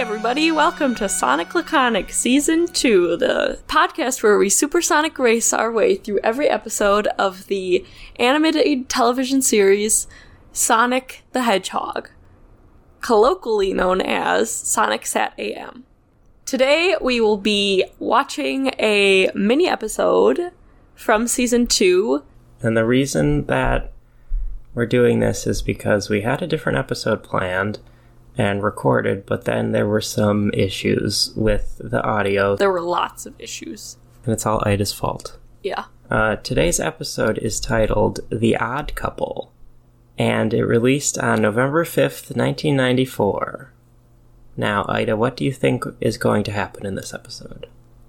Everybody, welcome to Sonic Laconic Season 2, the podcast where we supersonic race our way through every episode of the animated television series Sonic the Hedgehog, colloquially known as Sonic SatAM. Today we will be watching a mini episode from Season 2. And the reason that we're doing this is because we had a different episode planned and recorded, but then there were some issues with the audio, There were lots of issues. and it's all Ida's fault. Yeah. Uh, today's episode is titled The Odd Couple, and it released on November 5th, 1994. Now, Ida, what do you think is going to happen in this episode?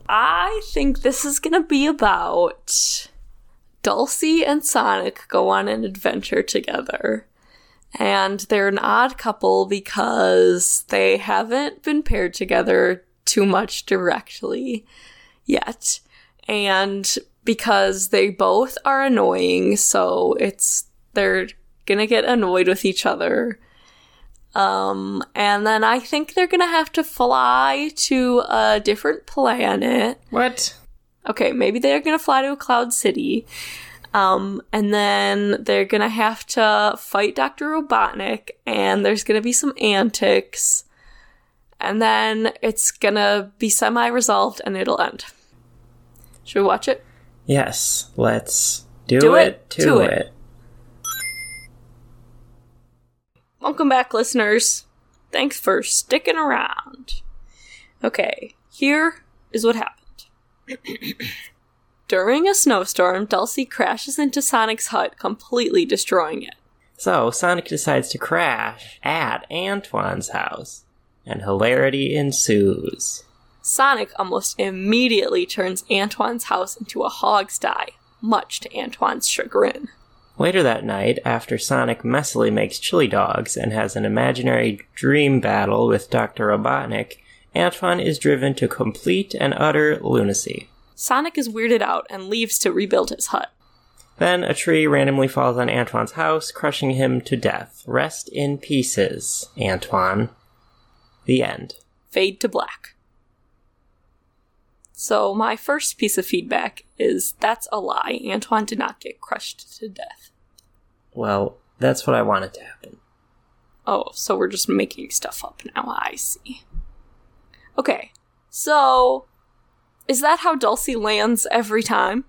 I think this is gonna be about Dulcy and Sonic go on an adventure together. And they're an odd couple because they haven't been paired together too much directly yet. And because they both are annoying, so it's they're gonna get annoyed with each other. Um, and then I think they're gonna have to fly to a different planet. What? Okay, maybe they're gonna fly to a cloud city. Um, and then they're gonna have to fight Dr. Robotnik, and there's gonna be some antics. And then it's gonna be semi resolved and it'll end. Should we watch it? Yes, let's do, Do it, it to, to it. it. Welcome back, listeners. Thanks for sticking around. Okay, here is what happened. During a snowstorm, Dulcy crashes into Sonic's hut, completely destroying it. So, Sonic decides to crash at Antoine's house, and hilarity ensues. Sonic almost immediately turns Antoine's house into a hogsty, much to Antoine's chagrin. Later that night, after Sonic messily makes chili dogs and has an imaginary dream battle with Dr. Robotnik, Antoine is driven to complete and utter lunacy. Sonic is weirded out and leaves to rebuild his hut. Then a tree randomly falls on Antoine's house, crushing him to death. Rest in pieces, Antoine. The end. fade to black. So, my first piece of feedback is that's a lie. Antoine did not get crushed to death. Well, that's what I wanted to happen. Oh, so we're just making stuff up now. I see. Okay, so is that how Dulcy lands every time?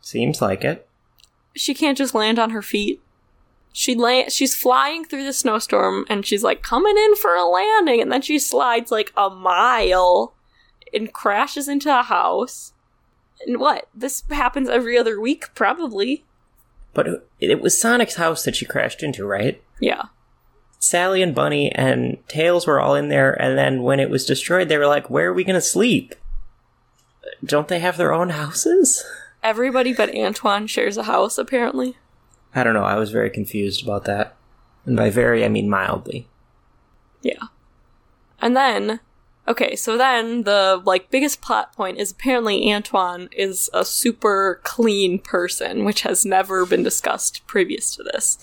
Seems like it. She can't just land on her feet. She la- she's flying through the snowstorm and she's like coming in for a landing and then she slides like a mile and crashes into a house. And what? This happens every other week probably. But it was Sonic's house that she crashed into, right? Yeah. Sally and Bunny and Tails were all in there, and then when it was destroyed, they were like, Where are we gonna sleep? Don't they have their own houses? Everybody but Antoine shares a house apparently. I don't know, I was very confused about that. And by very, I mean mildly. Yeah. And then, okay, so then the like biggest plot point is apparently Antoine is a super clean person, which has never been discussed previous to this.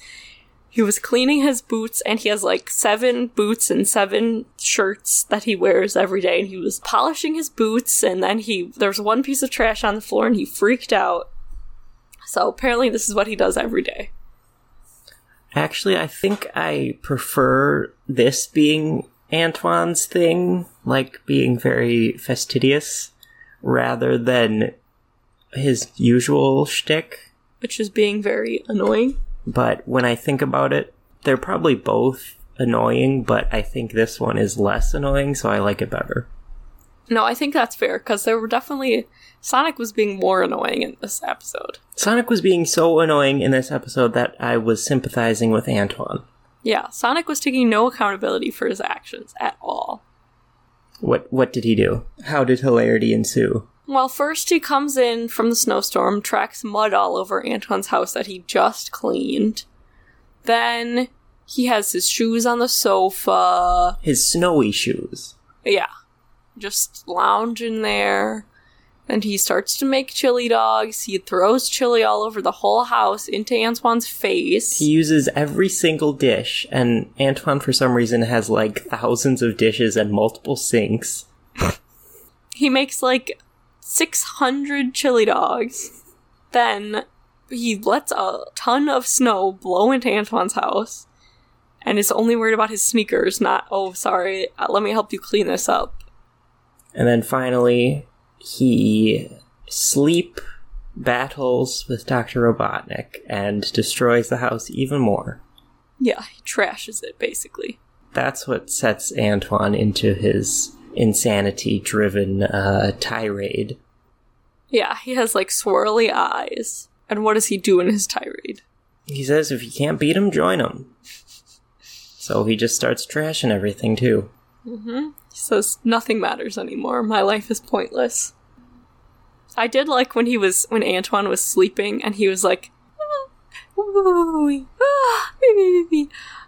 He was cleaning his boots and he has like seven boots and seven shirts that he wears every day and he was polishing his boots and then he there's one piece of trash on the floor and he freaked out. So apparently this is what he does every day. Actually, I think I prefer this being Antoine's thing, like being very fastidious, rather than his usual shtick. Which is being very annoying. But when I think about it, they're probably both annoying, but I think this one is less annoying, so I like it better. No, I think that's fair because there were definitely Sonic was being more annoying in this episode. Sonic was being so annoying in this episode that I was sympathizing with Antoine. Yeah, Sonic was taking no accountability for his actions at all. What what did he do? How did hilarity ensue? Well, first he comes in from the snowstorm, tracks mud all over Antoine's house that he just cleaned. Then he has his shoes on the sofa. His snowy shoes. Yeah, just lounging there. And he starts to make chili dogs. He throws chili all over the whole house into Antoine's face. He uses every single dish, and Antoine, for some reason, has like thousands of dishes and multiple sinks. he makes like 600 chili dogs. Then he lets a ton of snow blow into Antoine's house and is only worried about his sneakers, not, oh, sorry, uh, let me help you clean this up. And then finally, he sleep battles with Dr. Robotnik and destroys the house even more. Yeah, he trashes it, basically. That's what sets Antoine into his insanity driven uh, tirade. Yeah, he has like swirly eyes. And what does he do in his tirade? He says if you can't beat him, join him. So he just starts trashing everything too. He says nothing matters anymore. My life is pointless. I did like when he was when Antoine was sleeping and he was like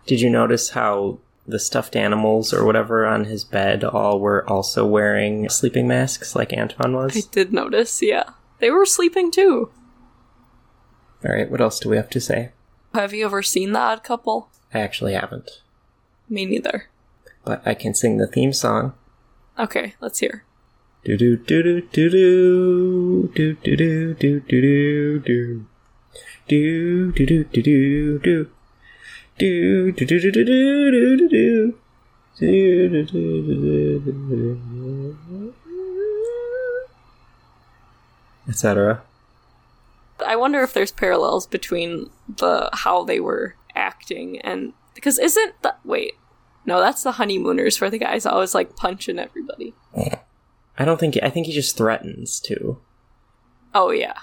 Did you notice how the stuffed animals or whatever on his bed all were also wearing sleeping masks like Antoine was. I did notice, yeah. They were sleeping too. Alright, what else do we have to say? Have you ever seen The Odd Couple? I actually haven't. Me neither. But I can sing the theme song. Okay, let's hear. Do do do do do do do do do do do do do do do do do do do do do do do do do do do etc. I wonder if there's parallels between the how they were acting and because isn't the wait no that's the honeymooners where the guy's always like punching everybody. I don't think I think he just threatens to. Oh yeah,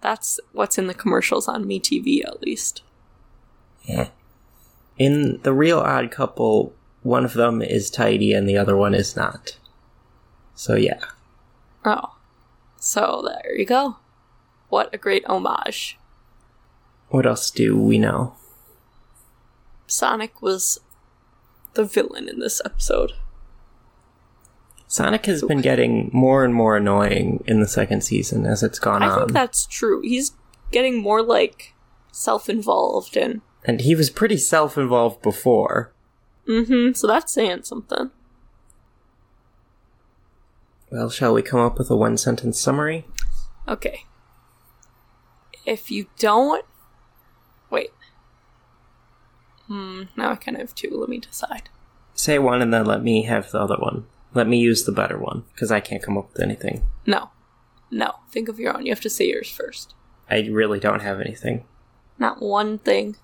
that's what's in the commercials on MeTV at least. In the real odd couple, one of them is tidy and the other one is not. So yeah. Oh, so there you go. What a great homage. What else do we know? Sonic was the villain in this episode. Sonic has been getting more and more annoying in the second season as it's gone I on. I think that's true. He's getting more like self-involved and and he was pretty self involved before. mm-hmm. So that's saying something. Well, shall we come up with a one sentence summary? Okay. If you don't wait. Hmm, now I kind of have two. Let me decide. Say one and then let me have the other one. Let me use the better one, because I can't come up with anything. No. No. Think of your own. You have to say yours first. I really don't have anything. Not one thing.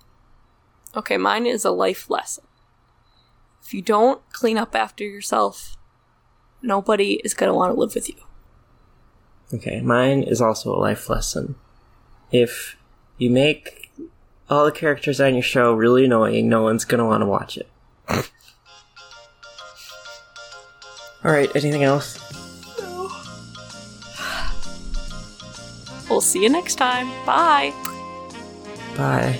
Okay, mine is a life lesson. If you don't clean up after yourself, nobody is going to want to live with you. Okay, mine is also a life lesson. If you make all the characters on your show really annoying, no one's gonna want to watch it. Alright, anything else? No. We'll see you next time. Bye. Bye.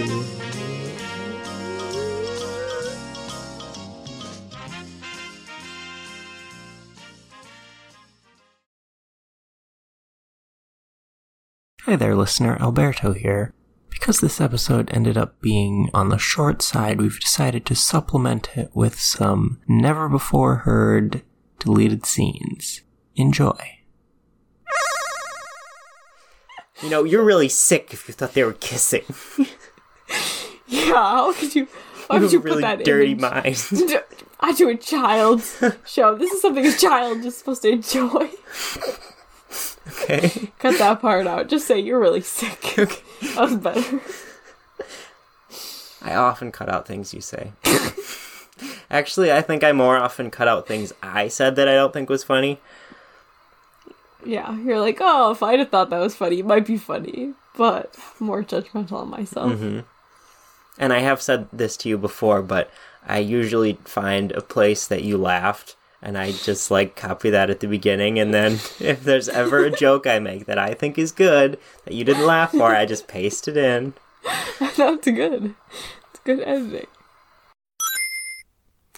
Hi there, listener. Alberto here. Because this episode ended up being on the short side, we've decided to supplement it with some never before heard deleted scenes. Enjoy. You know, you're really sick if you thought they were kissing. Yeah, how could you? Why would you put really that dirty image mind. onto a child's show? This is something a child is supposed to enjoy. Okay. Cut that part out. Just say you're really sick. okay. That was better. I often cut out things you say. Actually, I think I more often cut out things I said that I don't think was funny. Yeah, you're like, oh, if I'd have thought that was funny, it might be funny, but more judgmental on myself. Mm-hmm. And I have said this to you before, but I usually find a place that you laughed and I just like copy that at the beginning and then if there's ever a joke I make that I think is good that you didn't laugh for, I just paste it in. That's good. It's good editing.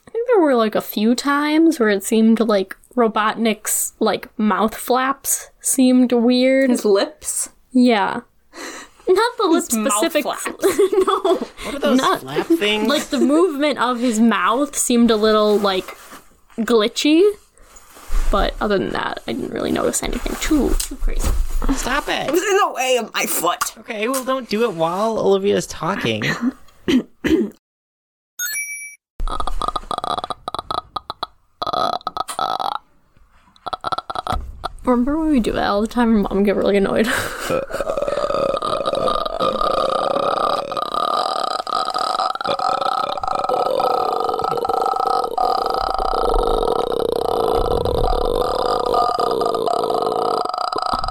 I think there were like a few times where it seemed like Robotnik's like mouth flaps seemed weird. His lips. yeah. Not the lip His mouth specific. flaps. no. What are those Not- flap things? Like the movement of his mouth seemed a little like glitchy. But other than that, I didn't really notice anything too too crazy. Stop it. It was in the way of my foot. Okay, well, don't do it while Olivia's talking. Remember when we do that all the time and mom get really annoyed?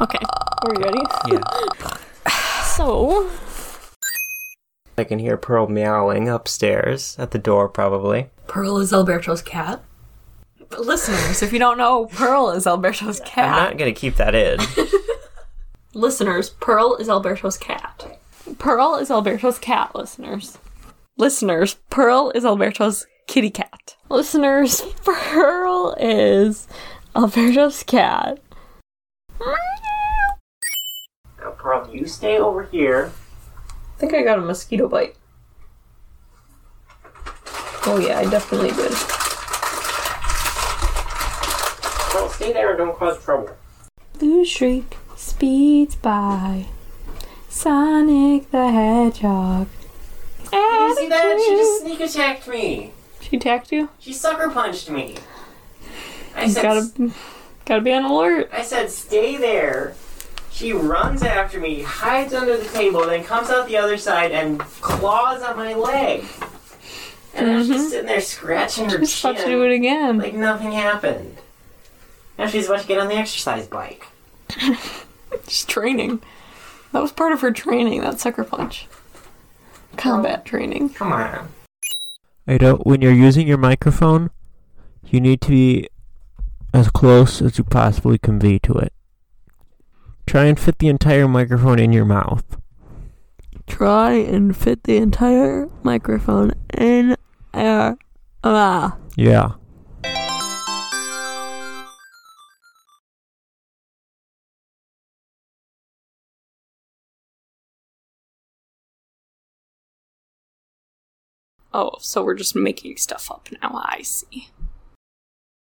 okay, are you ready? yeah. So, I can hear Pearl meowing upstairs at the door probably. Pearl is Alberto's cat. But listeners, if you don't know, Pearl is Alberto's cat. I'm not going to keep that in. Listeners, Pearl is Alberto's cat. Pearl is Alberto's cat, listeners. Listeners, Pearl is Alberto's kitty cat. Listeners, Pearl is Alberto's cat. You stay over here. I think I got a mosquito bite. Oh yeah, I definitely did. Pearl, stay there and don't cause trouble. Blue Shriek speeds by. Sonic the Hedgehog. You see that? She just sneak attacked me. She attacked you? She sucker punched me. I You gotta, gotta be on alert. I said, stay there. She runs after me, hides under the table, then comes out the other side and claws at my leg. And now she's mm-hmm. sitting there scratching her Just about to chin do it again. like nothing happened. Now she's about to get on the exercise bike. She's training. That was part of her training, that sucker punch. Combat training. Come on. Ida, when you're using your microphone, you need to be as close as you possibly can be to it. Try and fit the entire microphone in your mouth. Try and fit the entire microphone in our. Ah. Yeah. Oh, so we're just making stuff up now. I see.